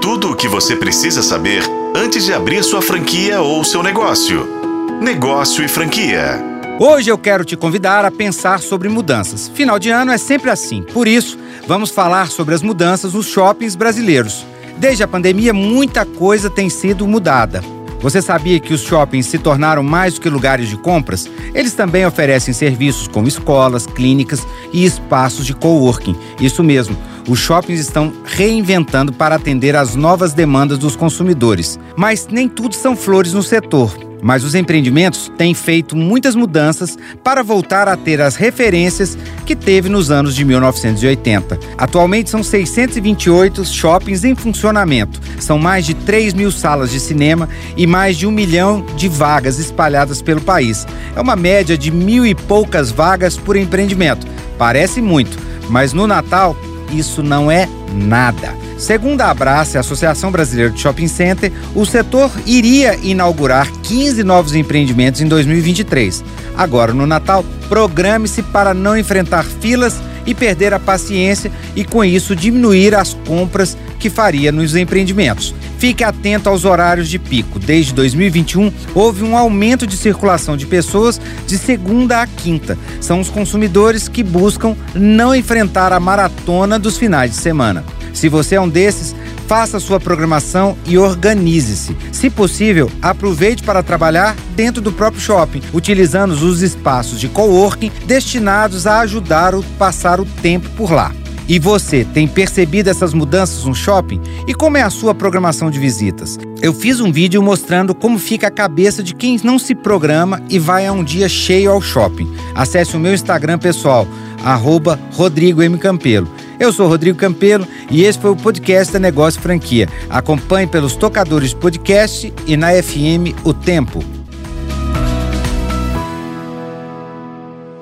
Tudo o que você precisa saber antes de abrir sua franquia ou seu negócio. Negócio e franquia. Hoje eu quero te convidar a pensar sobre mudanças. Final de ano é sempre assim. Por isso, vamos falar sobre as mudanças nos shoppings brasileiros. Desde a pandemia, muita coisa tem sido mudada. Você sabia que os shoppings se tornaram mais do que lugares de compras? Eles também oferecem serviços como escolas, clínicas e espaços de coworking. Isso mesmo, os shoppings estão reinventando para atender às novas demandas dos consumidores. Mas nem tudo são flores no setor. Mas os empreendimentos têm feito muitas mudanças para voltar a ter as referências que teve nos anos de 1980. Atualmente são 628 shoppings em funcionamento, são mais de 3 mil salas de cinema e mais de um milhão de vagas espalhadas pelo país. É uma média de mil e poucas vagas por empreendimento. Parece muito, mas no Natal isso não é nada. Segundo a Abrace, a Associação Brasileira de Shopping Center, o setor iria inaugurar 15 novos empreendimentos em 2023. Agora, no Natal, programe-se para não enfrentar filas e perder a paciência e, com isso, diminuir as compras que faria nos empreendimentos. Fique atento aos horários de pico. Desde 2021, houve um aumento de circulação de pessoas de segunda a quinta. São os consumidores que buscam não enfrentar a maratona dos finais de semana. Se você é um desses, faça sua programação e organize-se. Se possível, aproveite para trabalhar dentro do próprio shopping, utilizando os espaços de coworking destinados a ajudar a passar o tempo por lá. E você tem percebido essas mudanças no shopping? E como é a sua programação de visitas? Eu fiz um vídeo mostrando como fica a cabeça de quem não se programa e vai a um dia cheio ao shopping. Acesse o meu Instagram pessoal, arroba Rodrigo M. Campelo. Eu sou Rodrigo Campelo e esse foi o podcast da Negócio Franquia. Acompanhe pelos tocadores podcast e na FM O Tempo.